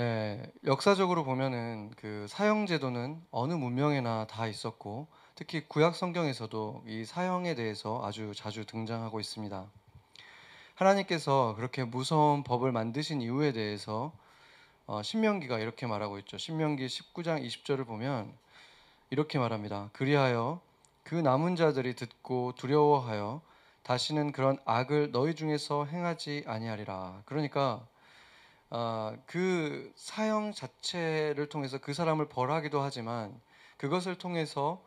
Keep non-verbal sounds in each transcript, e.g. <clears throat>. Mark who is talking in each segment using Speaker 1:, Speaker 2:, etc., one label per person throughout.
Speaker 1: 네, 역사적으로 보면은 그 사형 제도는 어느 문명에나 다 있었고 특히 구약 성경에서도 이 사형에 대해서 아주 자주 등장하고 있습니다. 하나님께서 그렇게 무서운 법을 만드신 이유에 대해서 어, 신명기가 이렇게 말하고 있죠. 신명기 19장 20절을 보면 이렇게 말합니다. 그리하여 그 남은 자들이 듣고 두려워하여 다시는 그런 악을 너희 중에서 행하지 아니하리라. 그러니까 어, 그 사형 자체를 통해서 그 사람을 벌하기도 하지만 그것을 통해서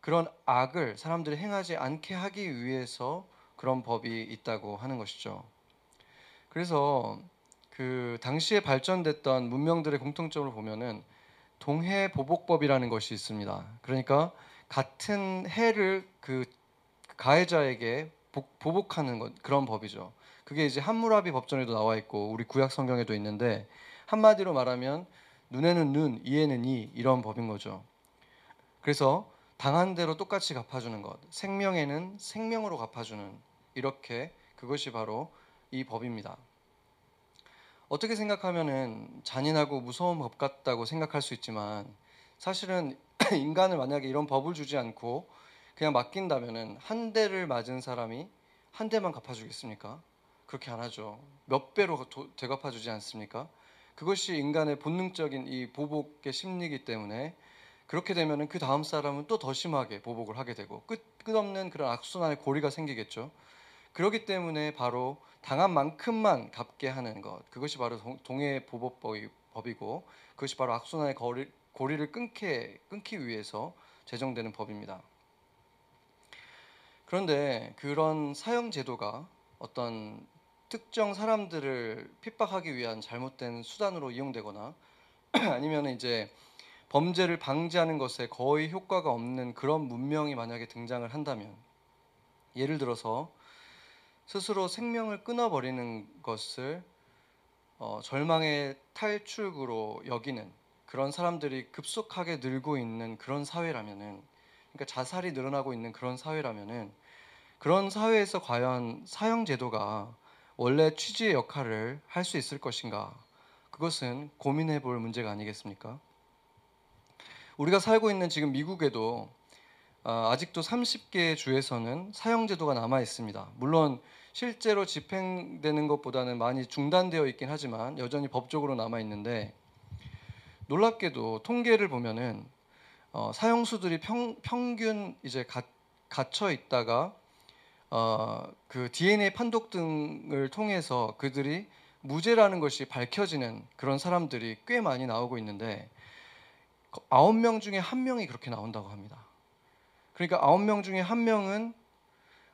Speaker 1: 그런 악을 사람들이 행하지 않게 하기 위해서 그런 법이 있다고 하는 것이죠. 그래서 그 당시에 발전됐던 문명들의 공통점을 보면은 동해 보복법이라는 것이 있습니다. 그러니까 같은 해를 그 가해자에게 보복하는 것 그런 법이죠. 그게 이제 함무라비 법전에도 나와 있고 우리 구약 성경에도 있는데 한마디로 말하면 눈에는 눈, 이에는 이 이런 법인 거죠. 그래서 당한 대로 똑같이 갚아주는 것, 생명에는 생명으로 갚아주는 이렇게 그것이 바로 이 법입니다. 어떻게 생각하면은 잔인하고 무서운 법 같다고 생각할 수 있지만 사실은 <clears throat> 인간을 만약에 이런 법을 주지 않고 그냥 맡긴다면은 한 대를 맞은 사람이 한 대만 갚아주겠습니까? 그렇게 안 하죠. 몇 배로 되갚아 주지 않습니까? 그것이 인간의 본능적인 이 보복의 심리이기 때문에 그렇게 되면은 그 다음 사람은 또 더 심하게 보복을 하게 되고 끝 끝없는 그런 악순환의 고리가 생기겠죠. 그렇기 때문에 바로 당한 만큼만 갚게 하는 것 그것이 바로 동해 보복법이고 그것이 바로 악순환의 고리, 고리를 끊게 끊기 위해서 제정되는 법입니다. 그런데 그런 사형 제도가 어떤 특정 사람들을 핍박하기 위한 잘못된 수단으로 이용되거나 <clears throat> 아니면 이제 범죄를 방지하는 것에 거의 효과가 없는 그런 문명이 만약에 등장을 한다면 예를 들어서 스스로 생명을 끊어버리는 것을 어, 절망의 탈출구로 여기는 그런 사람들이 급속하게 늘고 있는 그런 사회라면은 그러니까 자살이 늘어나고 있는 그런 사회라면은 그런 사회에서 과연 사형 제도가 원래 취지의 역할을 할 수 있을 것인가? 그것은 고민해 볼 문제가 아니겠습니까? 우리가 살고 있는 지금 미국에도 아, 아직도 30개 주에서는 사형 제도가 남아 있습니다. 물론 실제로 집행되는 것보다는 많이 중단되어 있긴 하지만 여전히 법적으로 남아 있는데 놀랍게도 통계를 보면은 어, 사형수들이 평, 평균 이제 갇혀 있다가 어, 그 DNA 판독 등을 통해서 그들이 무죄라는 것이 밝혀지는 그런 사람들이 꽤 많이 나오고 있는데 아홉 명 중에 한 명이 그렇게 나온다고 합니다. 그러니까 아홉 명 중에 한 명은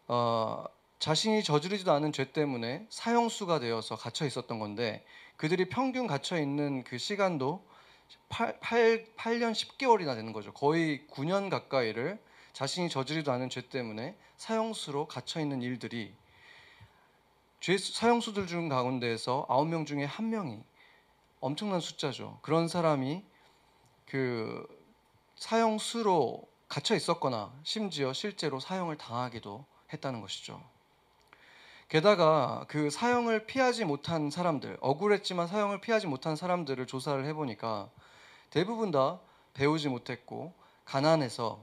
Speaker 1: 어, 자신이 저지르지도 않은 죄 때문에 사형수가 되어서 갇혀 있었던 건데 그들이 평균 갇혀 있는 그 시간도 8, 8, 8년 10개월이나 되는 거죠. 거의 9년 가까이를 자신이 저지르지도 않은 죄 때문에 사형수로 갇혀 있는 일들이 죄 사형수들 중 가운데에서 아홉 명 중에 한 명이 엄청난 숫자죠. 그런 사람이 그 사형수로 갇혀 있었거나 심지어 실제로 사형을 당하기도 했다는 것이죠. 게다가 그 사형을 피하지 못한 사람들, 억울했지만 사형을 피하지 못한 사람들을 조사를 해보니까 대부분 다 배우지 못했고 가난해서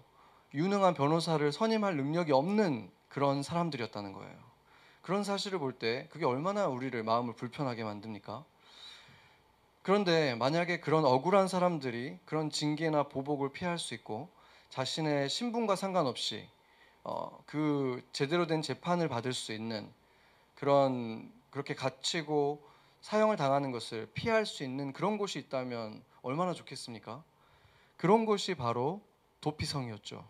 Speaker 1: 유능한 변호사를 선임할 능력이 없는 그런 사람들이었다는 거예요. 그런 사실을 볼 때 그게 얼마나 우리를 마음을 불편하게 만듭니까? 그런데 만약에 그런 억울한 사람들이 그런 징계나 보복을 피할 수 있고 자신의 신분과 상관없이 어, 그 제대로 된 재판을 받을 수 있는 그런 그렇게 갇히고 사형을 당하는 것을 피할 수 있는 그런 곳이 있다면 얼마나 좋겠습니까? 그런 곳이 바로 도피성이었죠.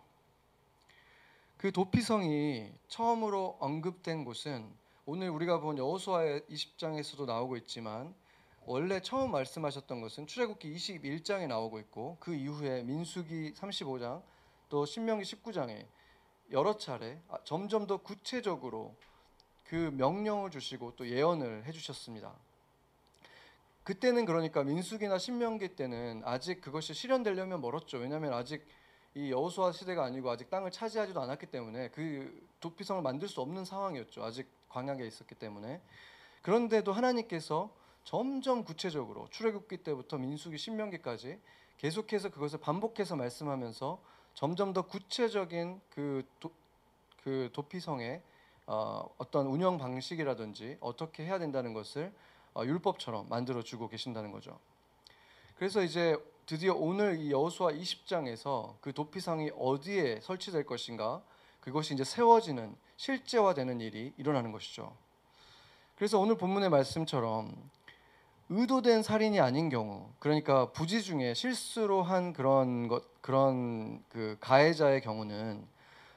Speaker 1: 그 도피성이 처음으로 언급된 곳은 오늘 우리가 본 여호수아의 20장에서도 나오고 있지만 원래 처음 말씀하셨던 것은 출애굽기 21장에 나오고 있고 그 이후에 민수기 35장 또 신명기 19장에 여러 차례 아, 점점 더 구체적으로 그 명령을 주시고 또 예언을 해주셨습니다. 그때는 그러니까 민수기나 신명기 때는 아직 그것이 실현되려면 멀었죠. 왜냐하면 아직 이 여호수아 시대가 아니고 아직 땅을 차지하지도 않았기 때문에 그 도피성을 만들 수 없는 상황이었죠. 아직 광야에 있었기 때문에. 그런데도 하나님께서 점점 구체적으로 출애굽기 때부터 민수기 신명기까지 계속해서 그것을 반복해서 말씀하면서 점점 더 구체적인 그, 도, 그 도피성의 어, 어떤 운영 방식이라든지 어떻게 해야 된다는 것을 어, 율법처럼 만들어 주고 계신다는 거죠. 그래서 이제 드디어 오늘 이 여호수아 20장에서 그 도피성이 어디에 설치될 것인가 그것이 이제 세워지는 실제화되는 일이 일어나는 것이죠. 그래서 오늘 본문의 말씀처럼 의도된 살인이 아닌 경우, 그러니까 부지 중에 실수로 한 그런 것 그런 그 가해자의 경우는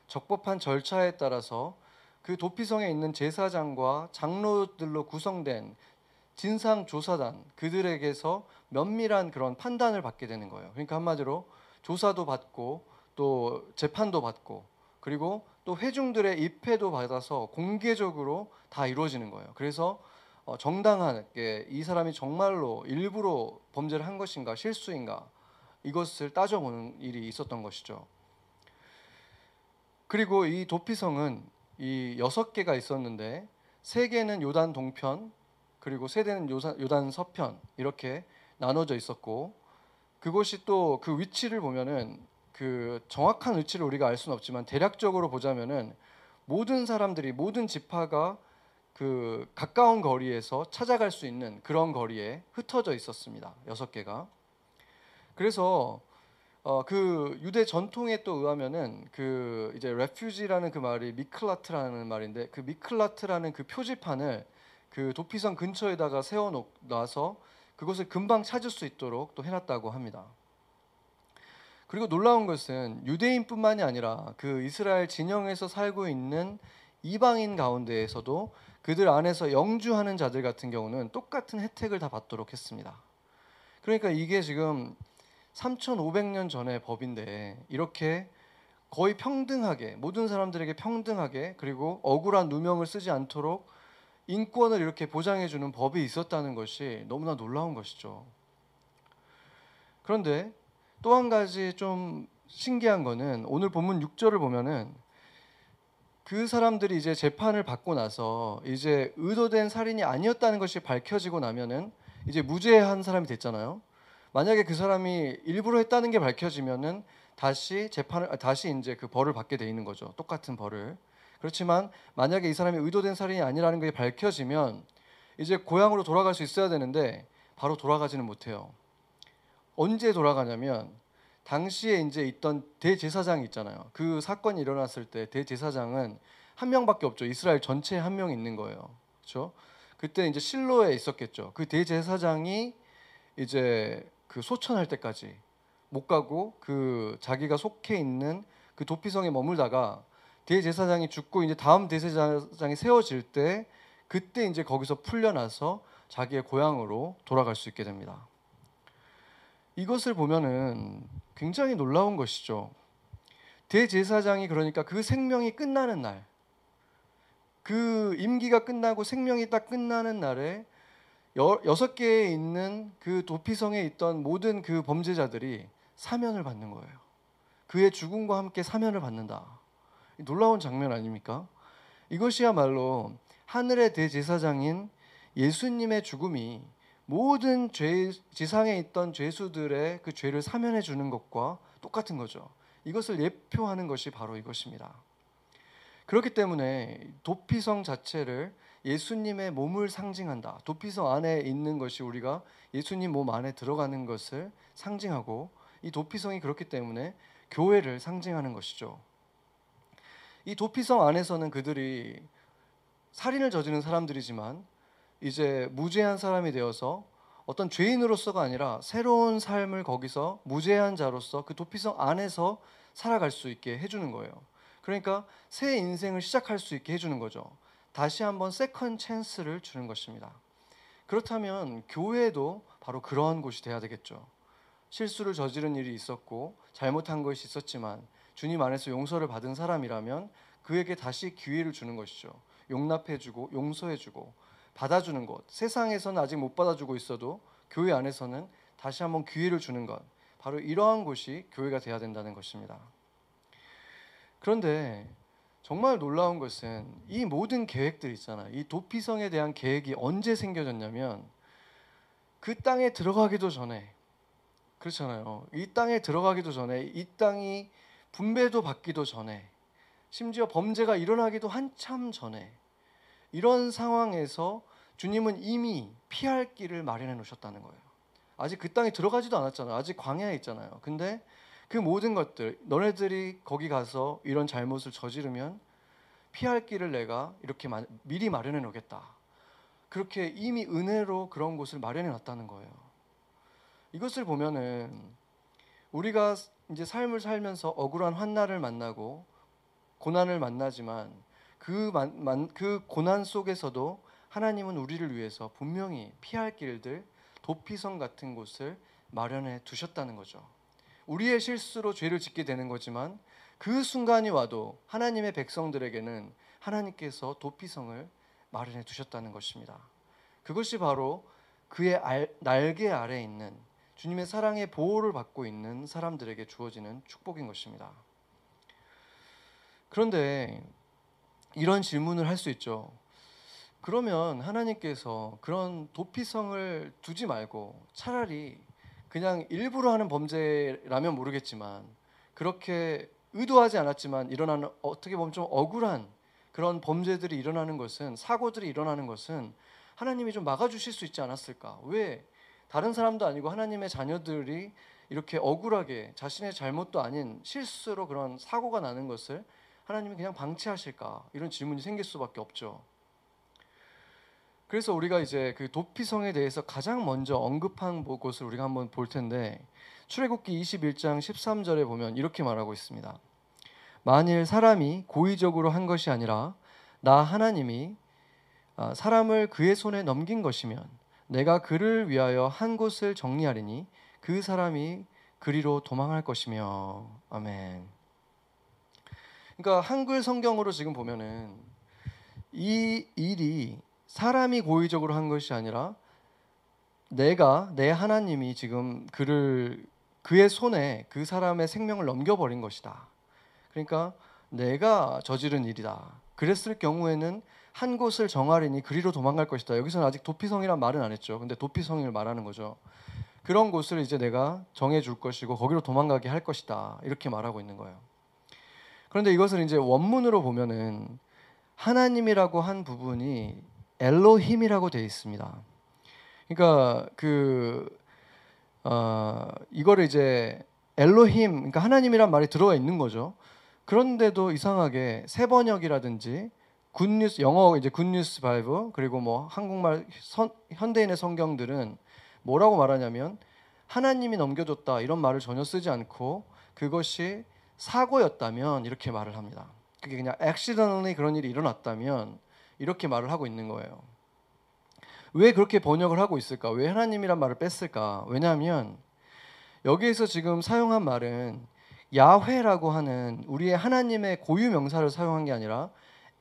Speaker 1: 적법한 절차에 따라서 그 도피성에 있는 제사장과 장로들로 구성된 진상 조사단 그들에게서 면밀한 그런 판단을 받게 되는 거예요. 그러니까 한마디로 조사도 받고 또 재판도 받고 그리고 또 회중들의 입회도 받아서 공개적으로 다 이루어지는 거예요. 그래서 어, 정당하게 이 사람이 정말로 일부러 범죄를 한 것인가 실수인가 이것을 따져보는 일이 있었던 것이죠. 그리고 이 도피성은 이 여섯 개가 있었는데 세 개는 요단 동편 그리고 세 개는 요단 서편 이렇게 나눠져 있었고 그것이 또 그 위치를 보면은 그 정확한 위치를 우리가 알 수는 없지만 대략적으로 보자면은 모든 사람들이 모든 지파가 그 가까운 거리에서 찾아갈 수 있는 그런 거리에 흩어져 있었습니다. 여섯 개가. 그래서 어, 그 유대 전통에 또 의하면은 그 이제 refuge라는 그 말이 미클라트라는 말인데 그 미클라트라는 그 표지판을 그 도피성 근처에다가 세워 놔서 그것을 금방 찾을 수 있도록 또 해놨다고 합니다. 그리고 놀라운 것은 유대인뿐만이 아니라 그 이스라엘 진영에서 살고 있는 이방인 가운데에서도 그들 안에서 영주하는 자들 같은 경우는 똑같은 혜택을 다 받도록 했습니다. 그러니까 이게 지금 3,500년 전의 법인데 이렇게 거의 평등하게 모든 사람들에게 평등하게 그리고 억울한 누명을 쓰지 않도록 인권을 이렇게 보장해 주는 법이 있었다는 것이 너무나 놀라운 것이죠. 그런데 또 한 가지 좀 신기한 거는 오늘 본문 6절을 보면은 그 사람들이 이제 재판을 받고 나서 이제 의도된 살인이 아니었다는 것이 밝혀지고 나면은 이제 무죄한 사람이 됐잖아요. 만약에 그 사람이 일부러 했다는 게 밝혀지면은 다시 재판을 아, 다시 이제 그 벌을 받게 돼 있는 거죠. 똑같은 벌을. 그렇지만 만약에 이 사람이 의도된 살인이 아니라는 게 밝혀지면 이제 고향으로 돌아갈 수 있어야 되는데 바로 돌아가지는 못해요. 언제 돌아가냐면 당시에 이제 있던 대제사장이 있잖아요. 그 사건이 일어났을 때 대제사장은 한 명밖에 없죠. 이스라엘 전체에 한 명 있는 거예요. 그렇죠? 그때 이제 실로에 있었겠죠. 그 대제사장이 이제 그 소천할 때까지 못 가고 그 자기가 속해 있는 그 도피성에 머물다가 대제사장이 죽고 이제 다음 대제사장이 세워질 때 그때 이제 거기서 풀려나서 자기의 고향으로 돌아갈 수 있게 됩니다. 이것을 보면은 굉장히 놀라운 것이죠. 대제사장이 그러니까 그 생명이 끝나는 날, 그 임기가 끝나고 생명이 딱 끝나는 날에 여섯 개에 있는 그 도피성에 있던 모든 그 범죄자들이 사면을 받는 거예요. 그의 죽음과 함께 사면을 받는다. 놀라운 장면 아닙니까? 이것이야말로 하늘의 대제사장인 예수님의 죽음이 모든 죄 지상에 있던 죄수들의 그 죄를 사면해 주는 것과 똑같은 거죠. 이것을 예표하는 것이 바로 이것입니다. 그렇기 때문에 도피성 자체를 예수님의 몸을 상징한다. 도피성 안에 있는 것이 우리가 예수님 몸 안에 들어가는 것을 상징하고 이 도피성이 그렇기 때문에 교회를 상징하는 것이죠. 이 도피성 안에서는 그들이 살인을 저지른 사람들이지만 이제 무죄한 사람이 되어서 어떤 죄인으로서가 아니라 새로운 삶을 거기서 무죄한 자로서 그 도피성 안에서 살아갈 수 있게 해주는 거예요. 그러니까 새 인생을 시작할 수 있게 해주는 거죠. 다시 한번 second chance를 주는 것입니다. 그렇다면 교회도 바로 그러한 곳이 돼야 되겠죠. 실수를 저지른 일이 있었고 잘못한 것이 있었지만 주님 안에서 용서를 받은 사람이라면 그에게 다시 기회를 주는 것이죠. 용납해주고 용서해주고 받아주는 것. 세상에서는 아직 못 받아주고 있어도 교회 안에서는 다시 한번 기회를 주는 것. 바로 이러한 곳이 교회가 돼야 된다는 것입니다. 그런데 정말 놀라운 것은 이 모든 계획들 있잖아요. 이 도피성에 대한 계획이 언제 생겨졌냐면 그 땅에 들어가기도 전에 그렇잖아요. 이 땅에 들어가기도 전에 이 땅이 분배도 받기도 전에 심지어 범죄가 일어나기도 한참 전에 이런 상황에서 주님은 이미 피할 길을 마련해 놓으셨다는 거예요. 아직 그 땅에 들어가지도 않았잖아요. 아직 광야에 있잖아요. 근데 그 모든 것들 너네들이 거기 가서 이런 잘못을 저지르면 피할 길을 내가 이렇게 미리 마련해 놓겠다. 그렇게 이미 은혜로 그런 곳을 마련해 놨다는 거예요. 이것을 보면은 우리가 이제 삶을 살면서 억울한 환난을 만나고 고난을 만나지만 그, 만, 만, 그 고난 속에서도 하나님은 우리를 위해서 분명히 피할 길들 도피성 같은 곳을 마련해 두셨다는 거죠. 우리의 실수로 죄를 짓게 되는 거지만 그 순간이 와도 하나님의 백성들에게는 하나님께서 도피성을 마련해 두셨다는 것입니다. 그것이 바로 그의 알, 날개 아래 있는 주님의 사랑의 보호를 받고 있는 사람들에게 주어지는 축복인 것입니다. 그런데 이런 질문을 할 수 있죠. 그러면 하나님께서 그런 도피성을 두지 말고 차라리 그냥 일부러 하는 범죄라면 모르겠지만 그렇게 의도하지 않았지만 일어나는 어떻게 보면 좀 억울한 그런 범죄들이 일어나는 것은 사고들이 일어나는 것은 하나님이 좀 막아주실 수 있지 않았을까? 왜 다른 사람도 아니고 하나님의 자녀들이 이렇게 억울하게 자신의 잘못도 아닌 실수로 그런 사고가 나는 것을 하나님이 그냥 방치하실까? 이런 질문이 생길 수밖에 없죠. 그래서 우리가 이제 그 도피성에 대해서 가장 먼저 언급한 곳을 우리가 한번 볼 텐데 출애굽기 21장 13절에 보면 이렇게 말하고 있습니다. 만일 사람이 고의적으로 한 것이 아니라 나 하나님이 아, 사람을 그의 손에 넘긴 것이면 내가 그를 위하여 한 곳을 정리하리니 그 사람이 그리로 도망할 것이며 아멘. 그러니까 한글 성경으로 지금 보면은 이 일이 사람이 고의적으로 한 것이 아니라 내가 내 하나님이 지금 그를 그의 손에 그 사람의 생명을 넘겨버린 것이다. 그러니까 내가 저지른 일이다. 그랬을 경우에는 한 곳을 정하리니 그리로 도망갈 것이다. 여기서는 아직 도피성이란 말은 안 했죠. 근데 도피성을 말하는 거죠. 그런 곳을 이제 내가 정해 줄 것이고 거기로 도망가게 할 것이다. 이렇게 말하고 있는 거예요. 그런데 이것을 이제 원문으로 보면은 하나님이라고 한 부분이 엘로힘이라고 되어 있습니다. 그러니까 그 어, 이거를 이제 엘로힘, 그러니까 하나님이란 말이 들어가 있는 거죠. 그런데도 이상하게 새 번역이라든지 Good News 영어 이제 Good News Bible 그리고 뭐 한국말 선, 현대인의 성경들은 뭐라고 말하냐면 하나님이 넘겨줬다 이런 말을 전혀 쓰지 않고 그것이 사고였다면 이렇게 말을 합니다. 그게 그냥 accidentally 그런 일이 일어났다면 이렇게 말을 하고 있는 거예요. 왜 그렇게 번역을 하고 있을까? 왜 하나님이란 말을 뺐을까? 왜냐하면 여기에서 지금 사용한 말은 야훼라고 하는 우리의 하나님의 고유 명사를 사용한 게 아니라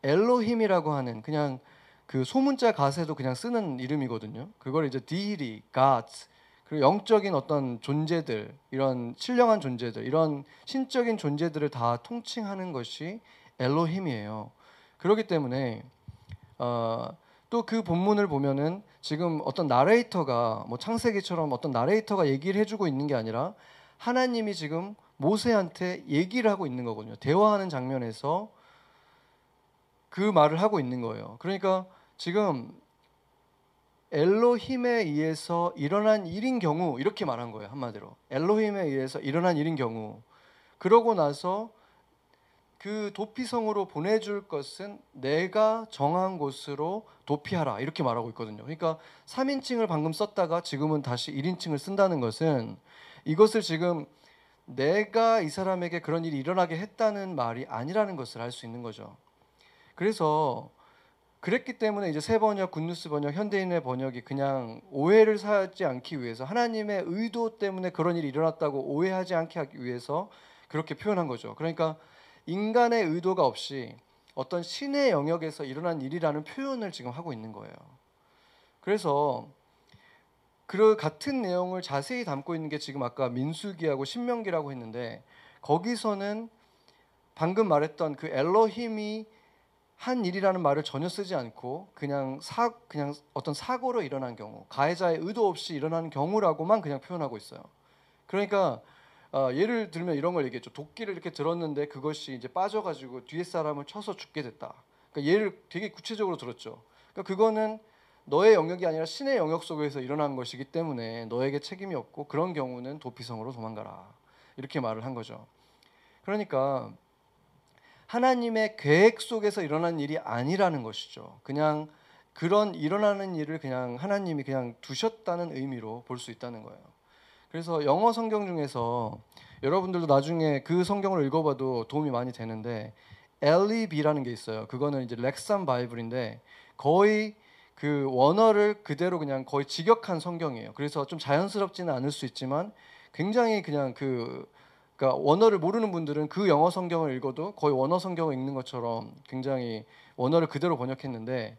Speaker 1: 엘로힘이라고 하는 그냥 그 소문자 가세도 그냥 쓰는 이름이거든요. 그걸 이제 디리, 갓 그리고 영적인 어떤 존재들 이런 신령한 존재들 이런 신적인 존재들을 다 통칭하는 것이 엘로힘이에요. 그렇기 때문에 어, 또 그 본문을 보면은 지금 어떤 나레이터가 뭐 창세기처럼 어떤 나레이터가 얘기를 해주고 있는 게 아니라 하나님이 지금 모세한테 얘기를 하고 있는 거거든요. 대화하는 장면에서 그 말을 하고 있는 거예요. 그러니까 지금 엘로힘에 의해서 일어난 일인 경우 이렇게 말한 거예요. 한마디로 엘로힘에 의해서 일어난 일인 경우 그러고 나서 그 도피성으로 보내줄 것은 내가 정한 곳으로 도피하라 이렇게 말하고 있거든요. 그러니까 3인칭을 방금 썼다가 지금은 다시 1인칭을 쓴다는 것은 이것을 지금 내가 이 사람에게 그런 일이 일어나게 했다는 말이 아니라는 것을 알 수 있는 거죠. 그래서 그랬기 때문에 이제 새 번역, 굿뉴스 번역, 현대인의 번역이 그냥 오해를 사지 않기 위해서 하나님의 의도 때문에 그런 일이 일어났다고 오해하지 않게 하기 위해서 그렇게 표현한 거죠. 그러니까 인간의 의도가 없이 어떤 신의 영역에서 일어난 일이라는 표현을 지금 하고 있는 거예요. 그래서 그 같은 내용을 자세히 담고 있는 게 지금 아까 민수기하고 신명기라고 했는데 거기서는 방금 말했던 그 엘로힘이 한 일이라는 말을 전혀 쓰지 않고 그냥 사 그냥 어떤 사고로 일어난 경우 가해자의 의도 없이 일어난 경우라고만 그냥 표현하고 있어요. 그러니까 어, 예를 들면 이런 걸 얘기했죠. 도끼를 이렇게 들었는데 그것이 이제 빠져가지고 뒤에 사람을 쳐서 죽게 됐다. 그러니까 예를 되게 구체적으로 들었죠. 그러니까 그거는 너의 영역이 아니라 신의 영역 속에서 일어난 것이기 때문에 너에게 책임이 없고 그런 경우는 도피성으로 도망가라. 이렇게 말을 한 거죠. 그러니까 하나님의 계획 속에서 일어난 일이 아니라는 것이죠. 그냥 그런 일어나는 일을 그냥 하나님이 그냥 두셨다는 의미로 볼 수 있다는 거예요. 그래서 영어 성경 중에서 여러분들도 나중에 그 성경을 읽어봐도 도움이 많이 되는데 LEB라는 게 있어요. 그거는 이제 렉삼 바이블인데 거의 그 원어를 그대로 그냥 거의 직역한 성경이에요. 그래서 좀 자연스럽지는 않을 수 있지만 굉장히 그냥 그 그러니까 원어를 모르는 분들은 그 영어 성경을 읽어도 거의 원어 성경을 읽는 것처럼 굉장히 원어를 그대로 번역했는데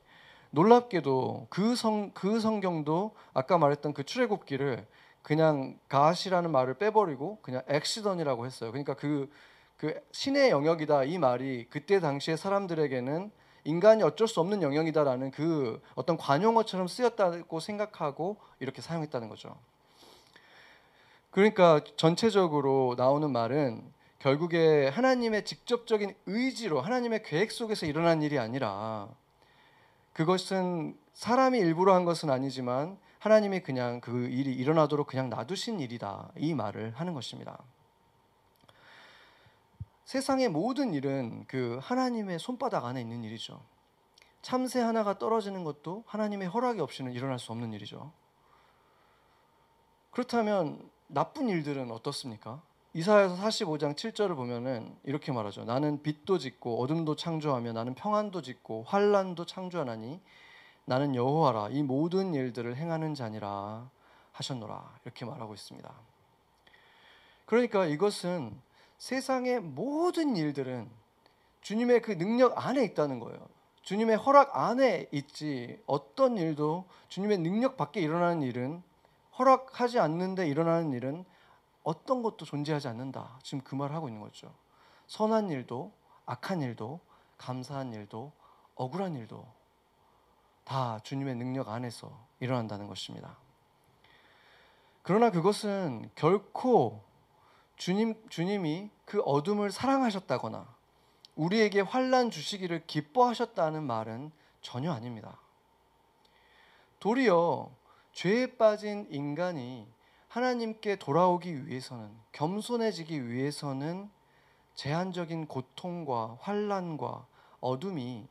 Speaker 1: 놀랍게도 그 성 그 성경도 아까 말했던 그 출애굽기를 그냥 가시라는 말을 빼버리고 그냥 엑시던이라고 했어요. 그러니까 그, 그 신의 영역이다 이 말이 그때 당시에 사람들에게는 인간이 어쩔 수 없는 영역이다라는 그 어떤 관용어처럼 쓰였다고 생각하고 이렇게 사용했다는 거죠. 그러니까 전체적으로 나오는 말은 결국에 하나님의 직접적인 의지로 하나님의 계획 속에서 일어난 일이 아니라 그것은 사람이 일부러 한 것은 아니지만 하나님이 그냥 그 일이 일어나도록 그냥 놔두신 일이다. 이 말을 하는 것입니다. 세상의 모든 일은 그 하나님의 손바닥 안에 있는 일이죠. 참새 하나가 떨어지는 것도 하나님의 허락이 없이는 일어날 수 없는 일이죠. 그렇다면 나쁜 일들은 어떻습니까? 이사야서 45장 7절을 보면은 이렇게 말하죠. 나는 빛도 짓고 어둠도 창조하며 나는 평안도 짓고 환란도 창조하나니 나는 여호와라 이 모든 일들을 행하는 자니라 하셨노라 이렇게 말하고 있습니다. 그러니까 이것은 세상의 모든 일들은 주님의 그 능력 안에 있다는 거예요. 주님의 허락 안에 있지 어떤 일도 주님의 능력 밖에 일어나는 일은 허락하지 않는데 일어나는 일은 어떤 것도 존재하지 않는다. 지금 그 말을 하고 있는 거죠. 선한 일도 악한 일도 감사한 일도 억울한 일도 다 주님의 능력 안에서 일어난다는 것입니다. 그러나 그것은 결코 주님 주님이 그 어둠을 사랑하셨다거나 우리에게 환란 주시기를 기뻐하셨다는 말은 전혀 아닙니다. 도리어 죄에 빠진 인간이 하나님께 돌아오기 위해서는 겸손해지기 위해서는 제한적인 고통과 환란과 어둠이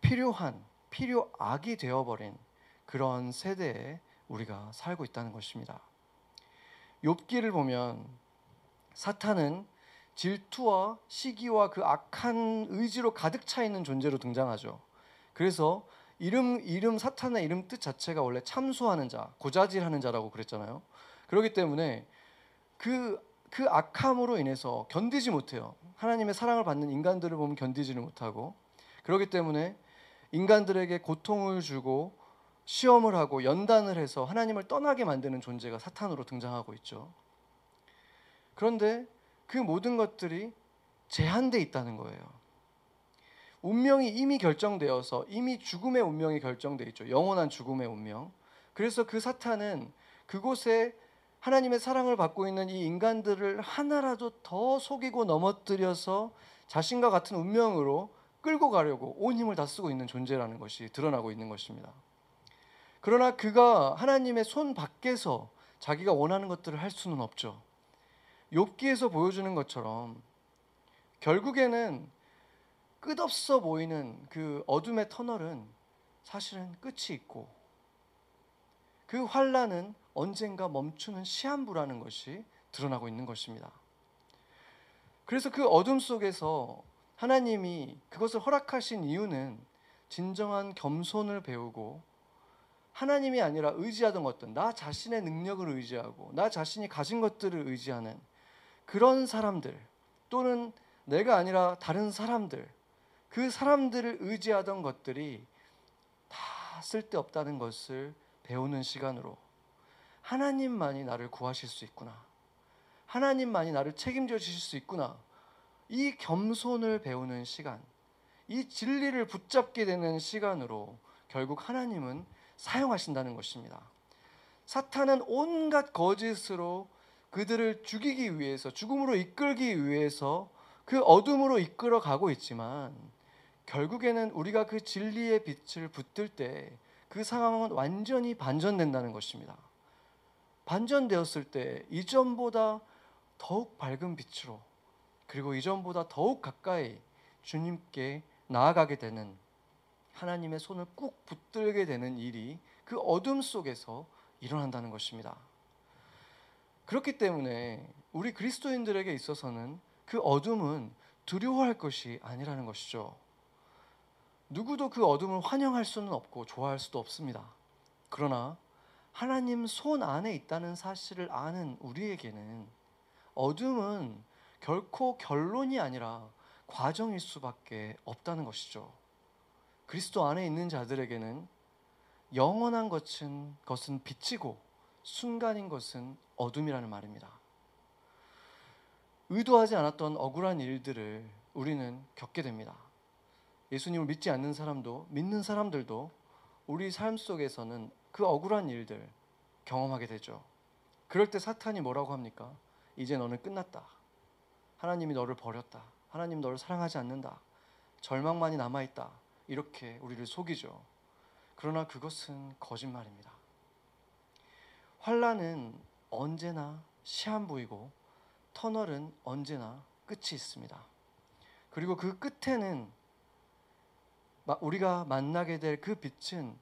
Speaker 1: 필요한 필요악이 되어버린 그런 세대에 우리가 살고 있다는 것입니다. 욥기를 보면 사탄은 질투와 시기와 그 악한 의지로 가득 차 있는 존재로 등장하죠. 그래서 이름 이름 사탄의 이름 뜻 자체가 원래 참소하는 자, 고자질하는 자라고 그랬잖아요. 그렇기 때문에 그, 그 악함으로 인해서 견디지 못해요. 하나님의 사랑을 받는 인간들을 보면 견디지를 못하고 그렇기 때문에 인간들에게 고통을 주고 시험을 하고 연단을 해서 하나님을 떠나게 만드는 존재가 사탄으로 등장하고 있죠. 그런데 그 모든 것들이 제한돼 있다는 거예요. 운명이 이미 결정되어서 이미 죽음의 운명이 결정돼 있죠. 영원한 죽음의 운명. 그래서 그 사탄은 그곳에 하나님의 사랑을 받고 있는 이 인간들을 하나라도 더 속이고 넘어뜨려서 자신과 같은 운명으로 끌고 가려고 온 힘을 다 쓰고 있는 존재라는 것이 드러나고 있는 것입니다. 그러나 그가 하나님의 손 밖에서 자기가 원하는 것들을 할 수는 없죠. 욥기에서 보여주는 것처럼 결국에는 끝없어 보이는 그 어둠의 터널은 사실은 끝이 있고 그 환란은 언젠가 멈추는 시한부라는 것이 드러나고 있는 것입니다. 그래서 그 어둠 속에서 하나님이 그것을 허락하신 이유는 진정한 겸손을 배우고 하나님이 아니라 의지하던 것들, 나 자신의 능력을 의지하고 나 자신이 가진 것들을 의지하는 그런 사람들 또는 내가 아니라 다른 사람들 그 사람들을 의지하던 것들이 다 쓸데없다는 것을 배우는 시간으로 하나님만이 나를 구하실 수 있구나. 하나님만이 나를 책임져 주실 수 있구나. 이 겸손을 배우는 시간, 이 진리를 붙잡게 되는 시간으로 결국 하나님은 사용하신다는 것입니다. 사탄은 온갖 거짓으로 그들을 죽이기 위해서 죽음으로 이끌기 위해서 그 어둠으로 이끌어 가고 있지만 결국에는 우리가 그 진리의 빛을 붙들 때 그 상황은 완전히 반전된다는 것입니다. 반전되었을 때 이전보다 더욱 밝은 빛으로 그리고 이전보다 더욱 가까이 주님께 나아가게 되는 하나님의 손을 꾹 붙들게 되는 일이 그 어둠 속에서 일어난다는 것입니다. 그렇기 때문에 우리 그리스도인들에게 있어서는 그 어둠은 두려워할 것이 아니라는 것이죠. 누구도 그 어둠을 환영할 수는 없고 좋아할 수도 없습니다. 그러나 하나님 손 안에 있다는 사실을 아는 우리에게는 어둠은 결코 결론이 아니라 과정일 수밖에 없다는 것이죠. 그리스도 안에 있는 자들에게는 영원한 것은 것은 빛이고 순간인 것은 어둠이라는 말입니다. 의도하지 않았던 억울한 일들을 우리는 겪게 됩니다. 예수님을 믿지 않는 사람도 믿는 사람들도 우리 삶 속에서는 그 억울한 일들 경험하게 되죠. 그럴 때 사탄이 뭐라고 합니까? 이제 너는 끝났다. 하나님이 너를 버렸다. 하나님 너를 사랑하지 않는다. 절망만이 남아 있다. 이렇게 우리를 속이죠. 그러나 그것은 거짓말입니다. 환란은 언제나 시한부이고 터널은 언제나 끝이 있습니다. 그리고 그 끝에는 우리가 만나게 될 그 빛은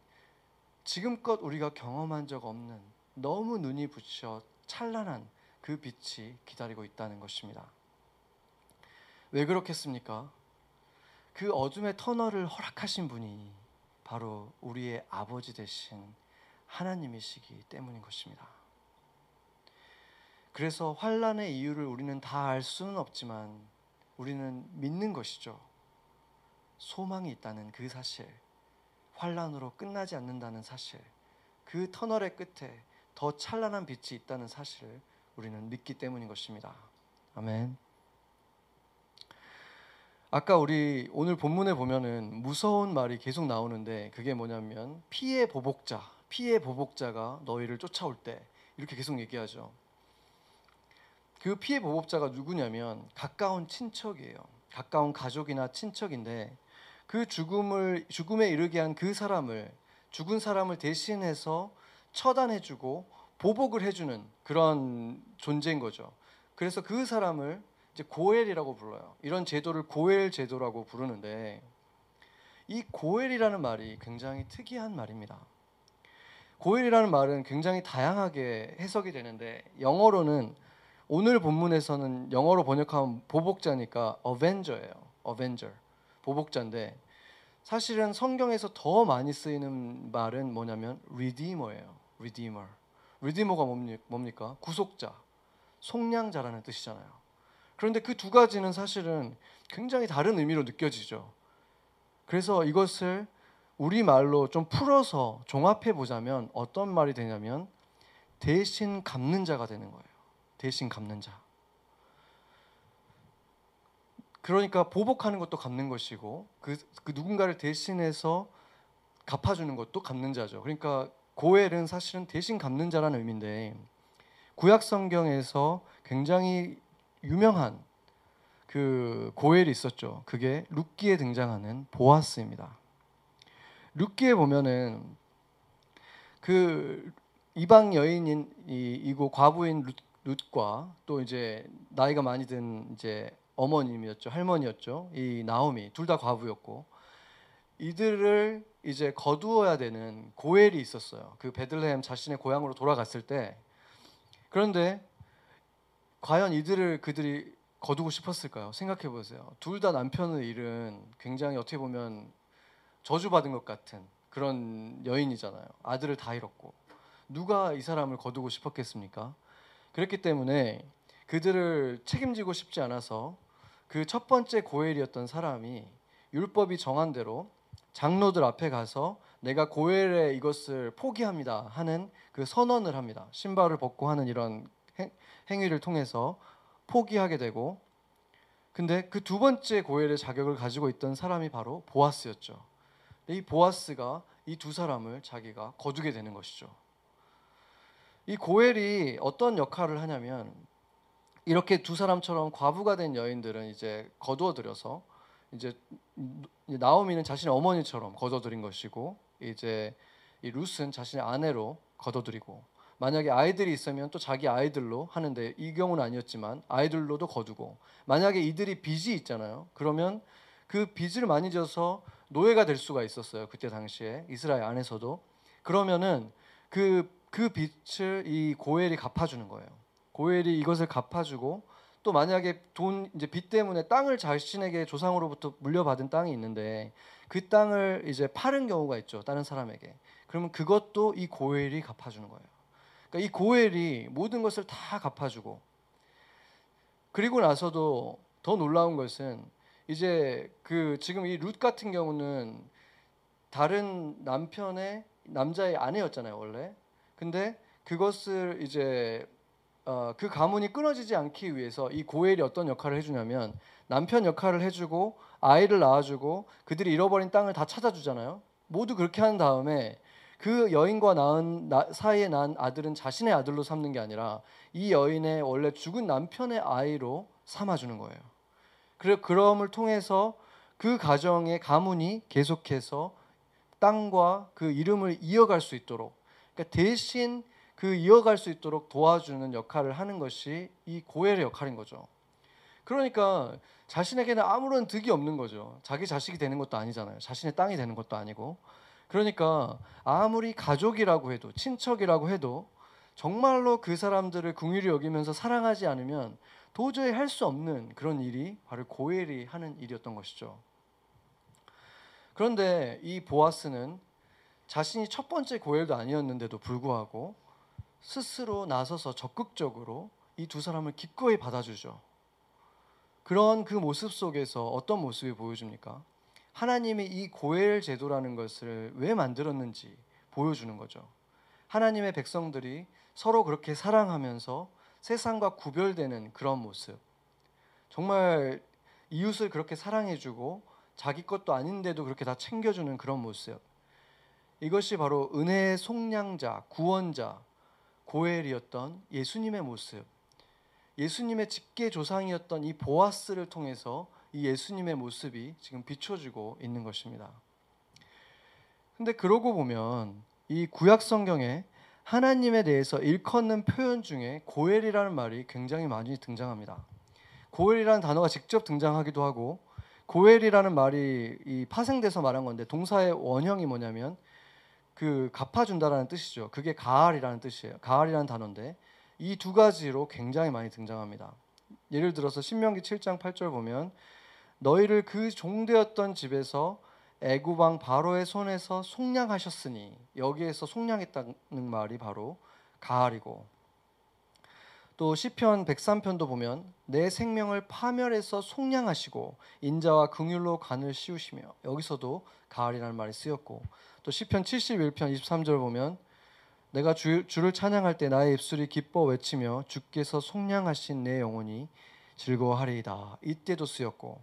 Speaker 1: 지금껏 우리가 경험한 적 없는 너무 눈이 부셔 찬란한 그 빛이 기다리고 있다는 것입니다. 왜 그렇겠습니까? 그 어둠의 터널을 허락하신 분이 바로 우리의 아버지 되신 하나님이시기 때문인 것입니다. 그래서 환란의 이유를 우리는 다 알 수는 없지만 우리는 믿는 것이죠. 소망이 있다는 그 사실, 환란으로 끝나지 않는다는 사실, 그 터널의 끝에 더 찬란한 빛이 있다는 사실을 우리는 믿기 때문인 것입니다. 아멘. 아까 우리 오늘 본문에 보면은 무서운 말이 계속 나오는데 그게 뭐냐면 피의 보복자, 피의 보복자가 너희를 쫓아올 때 이렇게 계속 얘기하죠. 그 피의 보복자가 누구냐면 가까운 친척이에요. 가까운 가족이나 친척인데 그 죽음을 죽음에 이르게 한 그 사람을 죽은 사람을 대신해서 처단해주고 보복을 해주는 그런 존재인 거죠. 그래서 그 사람을 이제 고엘이라고 불러요. 이런 제도를 고엘 제도라고 부르는데 이 고엘이라는 말이 굉장히 특이한 말입니다. 고엘이라는 말은 굉장히 다양하게 해석이 되는데 영어로는 오늘 본문에서는 영어로 번역하면 보복자니까 어벤저예요. 어벤저. 보복자인데 사실은 성경에서 더 많이 쓰이는 말은 뭐냐면 redeemer예요. redeemer. redeemer가 뭡니까? 구속자, 속량자라는 뜻이잖아요. 그런데 그 두 가지는 사실은 굉장히 다른 의미로 느껴지죠. 그래서 이것을 우리 말로 좀 풀어서 종합해 보자면 어떤 말이 되냐면 대신 갚는 자가 되는 거예요. 대신 갚는 자. 그러니까 보복하는 것도 갚는 것이고 그, 그 누군가를 대신해서 갚아주는 것도 갚는 자죠. 그러니까 고엘은 사실은 대신 갚는 자라는 의미인데 구약 성경에서 굉장히 유명한 그 고엘이 있었죠. 그게 룻기에 등장하는 보아스입니다. 룻기에 보면은 그 이방 여인인 이고 과부인 룻, 룻과 또 이제 나이가 많이 든 이제 어머님이었죠. 할머니였죠. 이 나오미 둘 다 과부였고 이들을 이제 거두어야 되는 고엘이 있었어요. 그 베들레헴 자신의 고향으로 돌아갔을 때 그런데 과연 이들을 그들이 거두고 싶었을까요? 생각해 보세요. 둘 다 남편을 잃은 굉장히 어떻게 보면 저주받은 것 같은 그런 여인이잖아요. 아들을 다 잃었고 누가 이 사람을 거두고 싶었겠습니까? 그렇기 때문에 그들을 책임지고 싶지 않아서 그 첫 번째 고엘이었던 사람이 율법이 정한 대로 장로들 앞에 가서 내가 고엘의 이것을 포기합니다 하는 그 선언을 합니다. 신발을 벗고 하는 이런 행, 위를 통해서 포기하게 되고 근데 그 두 번째 고엘의 자격을 가지고 있던 사람이 바로 보아스였죠. 이 보아스가 이 두 사람을 자기가 거두게 되는 것이죠. 이 고엘이 어떤 역할을 하냐면 이렇게 두 사람처럼 과부가 된 여인들은 이제 거두어 들여서 이제 나오미는 자신의 어머니처럼 거둬들인 것이고 이제 이 루스는 자신의 아내로 거둬들이고 만약에 아이들이 있으면 또 자기 아이들로 하는데 이 경우는 아니었지만 아이들로도 거두고 만약에 이들이 빚이 있잖아요. 그러면 그 빚을 많이 져서 노예가 될 수가 있었어요. 그때 당시에 이스라엘 안에서도 그러면은 그그 그 빚을 이 고엘이 갚아주는 거예요. 고엘이 이것을 갚아주고 또 만약에 돈 이제 빚 때문에 땅을 자신에게 조상으로부터 물려받은 땅이 있는데 그 땅을 이제 파는 경우가 있죠. 다른 사람에게. 그러면 그것도 이 고엘이 갚아주는 거예요. 그러니까 이 고엘이 모든 것을 다 갚아주고 그리고 나서도 더 놀라운 것은 이제 그 지금 이 룻 같은 경우는 다른 남편의 남자의 아내였잖아요 원래. 근데 그것을 이제 어, 그 가문이 끊어지지 않기 위해서 이 고엘이 어떤 역할을 해주냐면 남편 역할을 해주고 아이를 낳아주고 그들이 잃어버린 땅을 다 찾아주잖아요. 모두 그렇게 한 다음에 그 여인과 낳은 나, 사이에 난 아들은 자신의 아들로 삼는 게 아니라 이 여인의 원래 죽은 남편의 아이로 삼아주는 거예요. 그래 그럼을 통해서 그 가정의 가문이 계속해서 땅과 그 이름을 이어갈 수 있도록 그러니까 대신 그 이어갈 수 있도록 도와주는 역할을 하는 것이 이 고엘의 역할인 거죠. 그러니까 자신에게는 아무런 득이 없는 거죠. 자기 자식이 되는 것도 아니잖아요. 자신의 땅이 되는 것도 아니고. 그러니까 아무리 가족이라고 해도 친척이라고 해도 정말로 그 사람들을 궁휼히 여기면서 사랑하지 않으면 도저히 할 수 없는 그런 일이 바로 고엘이 하는 일이었던 것이죠. 그런데 이 보아스는 자신이 첫 번째 고엘도 아니었는데도 불구하고 스스로 나서서 적극적으로 이 두 사람을 기꺼이 받아주죠. 그런 그 모습 속에서 어떤 모습이 보여줍니까? 하나님이 이 고엘 제도라는 것을 왜 만들었는지 보여주는 거죠. 하나님의 백성들이 서로 그렇게 사랑하면서 세상과 구별되는 그런 모습. 정말 이웃을 그렇게 사랑해주고 자기 것도 아닌데도 그렇게 다 챙겨주는 그런 모습. 이것이 바로 은혜의 속량자, 구원자, 고엘이었던 예수님의 모습. 예수님의 직계 조상이었던 이 보아스를 통해서 이 예수님의 모습이 지금 비춰지고 있는 것입니다. 근데 그러고 보면 이 구약 성경에 하나님에 대해서 일컫는 표현 중에 고엘이라는 말이 굉장히 많이 등장합니다. 고엘이라는 단어가 직접 등장하기도 하고 고엘이라는 말이 이 파생돼서 말한 건데 동사의 원형이 뭐냐면 그 갚아준다라는 뜻이죠. 그게 가알이라는 뜻이에요. 가알이라는 단어인데 이 두 가지로 굉장히 많이 등장합니다. 예를 들어서 신명기 7장 8절 보면 너희를 그 종되었던 집에서 애굽 왕 바로의 손에서 속량하셨으니 여기에서 속량했다는 말이 바로 가을이고 또 시편 103편도 보면 내 생명을 파멸해서 속량하시고 인자와 긍휼로 간을 씌우시며 여기서도 가을이라는 말이 쓰였고 또 시편 71편 23절 보면 내가 주, 주를 찬양할 때 나의 입술이 기뻐 외치며 주께서 속량하신 내 영혼이 즐거워하리이다 이때도 쓰였고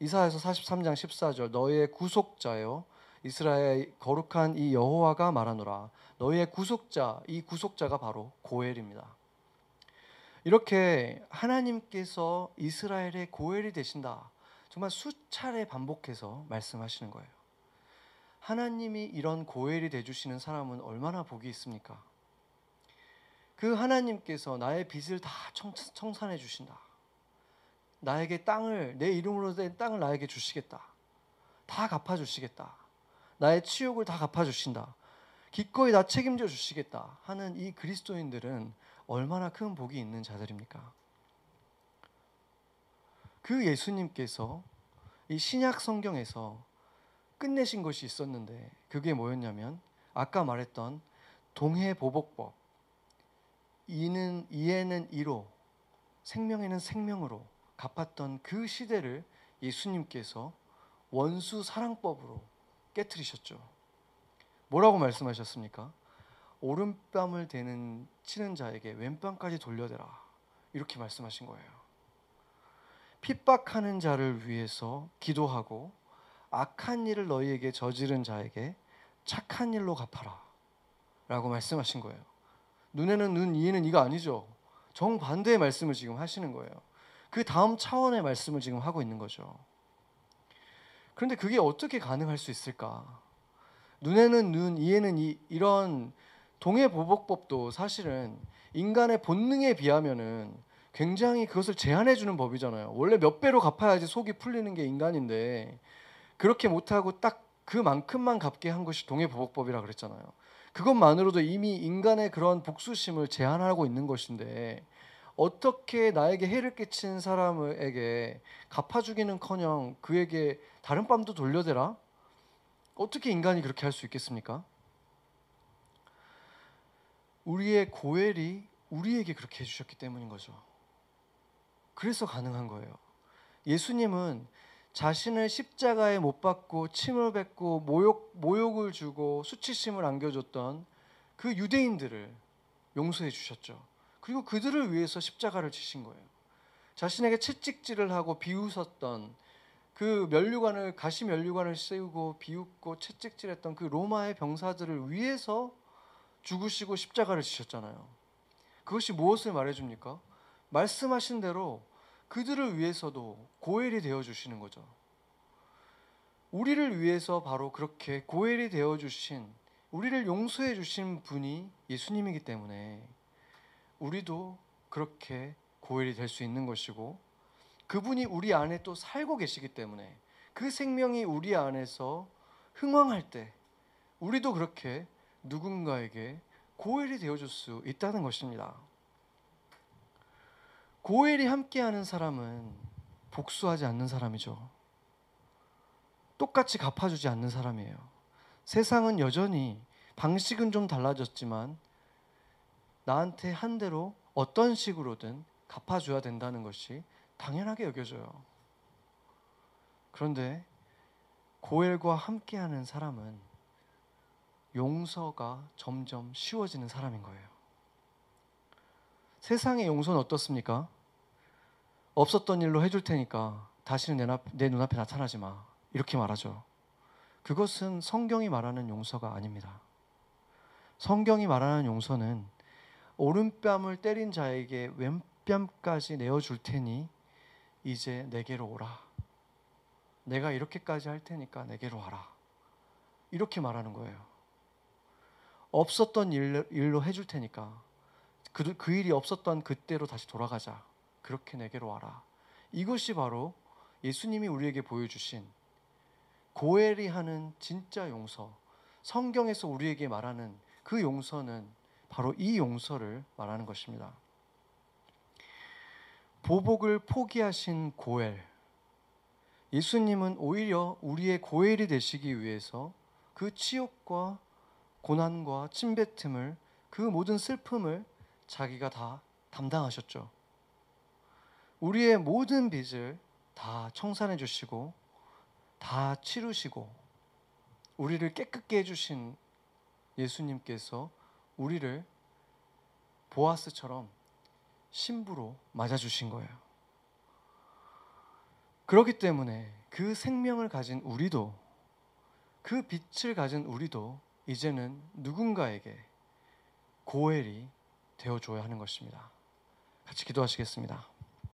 Speaker 1: 이사야서 43장 14절 너희의 구속자여 이스라엘 거룩한 이 여호와가 말하노라 너희의 구속자 이 구속자가 바로 고엘입니다. 이렇게 하나님께서 이스라엘의 고엘이 되신다. 정말 수차례 반복해서 말씀하시는 거예요. 하나님이 이런 고엘이 돼 주시는 사람은 얼마나 복이 있습니까? 그 하나님께서 나의 빚을 다 청 산해 주신다. 나에게 땅을 내 이름으로 된 땅을 나에게 주시겠다. 다 갚아 주시겠다. 나의 치욕을 다 갚아 주신다. 기꺼이 다 책임져 주시겠다 하는 이 그리스도인들은 얼마나 큰 복이 있는 자들입니까? 그 예수님께서 이 신약 성경에서 끝내신 것이 있었는데 그게 뭐였냐면 아까 말했던 동해 보복법 이는 이에는 이로 생명에는 생명으로 갚았던 그 시대를 예수님께서 원수 사랑법으로 깨뜨리셨죠. 뭐라고 말씀하셨습니까? 오른뺨을 대는 치는 자에게 왼뺨까지 돌려대라. 이렇게 말씀하신 거예요. 핍박하는 자를 위해서 기도하고 악한 일을 너희에게 저지른 자에게 착한 일로 갚아라. 라고 말씀하신 거예요. 눈에는 눈, 이에는 이가 아니죠. 정반대의 말씀을 지금 하시는 거예요. 그 다음 차원의 말씀을 지금 하고 있는 거죠. 그런데 그게 어떻게 가능할 수 있을까? 눈에는 눈, 이에는 이 이런 동해 보복법도 사실은 인간의 본능에 비하면은 굉장히 그것을 제한해 주는 법이잖아요. 원래 몇 배로 갚아야지 속이 풀리는 게 인간인데 그렇게 못하고 딱 그만큼만 갚게 한 것이 동해보복법이라 그랬잖아요. 그것만으로도 이미 인간의 그런 복수심을 제한하고 있는 것인데 어떻게 나에게 해를 끼친 사람에게 갚아주기는커녕 그에게 다른 뺨도 돌려대라? 어떻게 인간이 그렇게 할 수 있겠습니까? 우리의 고엘이 우리에게 그렇게 해주셨기 때문인 거죠. 그래서 가능한 거예요. 예수님은 자신을 십자가에 못 박고 침을 뱉고 모욕 모욕을 주고 수치심을 안겨줬던 그 유대인들을 용서해 주셨죠. 그리고 그들을 위해서 십자가를 지신 거예요. 자신에게 채찍질을 하고 비웃었던 그 면류관을 가시 면류관을 세우고 비웃고 채찍질했던 그 로마의 병사들을 위해서 죽으시고 십자가를 지셨잖아요. 그것이 무엇을 말해줍니까? 말씀하신 대로 그들을 위해서도 고엘이 되어 주시는 거죠. 우리를 위해서 바로 그렇게 고엘이 되어 주신 우리를 용서해 주신 분이 예수님이기 때문에 우리도 그렇게 고엘이 될 수 있는 것이고 그분이 우리 안에 또 살고 계시기 때문에 그 생명이 우리 안에서 흥왕할 때 우리도 그렇게 누군가에게 고엘이 되어줄 수 있다는 것입니다. 고엘이 함께하는 사람은 복수하지 않는 사람이죠. 똑같이 갚아주지 않는 사람이에요. 세상은 여전히 방식은 좀 달라졌지만 나한테 한 대로 어떤 식으로든 갚아줘야 된다는 것이 당연하게 여겨져요. 그런데 고엘과 함께하는 사람은 용서가 점점 쉬워지는 사람인 거예요. 세상의 용서는 어떻습니까? 없었던 일로 해줄 테니까 다시는 내, 내 눈앞에 나타나지 마. 이렇게 말하죠. 그것은 성경이 말하는 용서가 아닙니다. 성경이 말하는 용서는 오른뺨을 때린 자에게 왼뺨까지 내어줄 테니 이제 내게로 오라. 내가 이렇게까지 할 테니까 내게로 와라. 이렇게 말하는 거예요. 없었던 일로 해줄 테니까 그, 그 일이 없었던 그때로 다시 돌아가자. 그렇게 내게로 와라. 이것이 바로 예수님이 우리에게 보여주신 고엘이 하는 진짜 용서, 성경에서 우리에게 말하는 그 용서는 바로 이 용서를 말하는 것입니다. 보복을 포기하신 고엘. 예수님은 오히려 우리의 고엘이 되시기 위해서 그 치욕과 고난과 침뱉음을 그 모든 슬픔을 자기가 다 담당하셨죠. 우리의 모든 빚을 다 청산해 주시고 다 치르시고 우리를 깨끗게 해 주신 예수님께서 우리를 보아스처럼 신부로 맞아 주신 거예요. 그렇기 때문에 그 생명을 가진 우리도 그 빛을 가진 우리도 이제는 누군가에게 고엘이 되어줘야 하는 것입니다. 같이 기도하시겠습니다.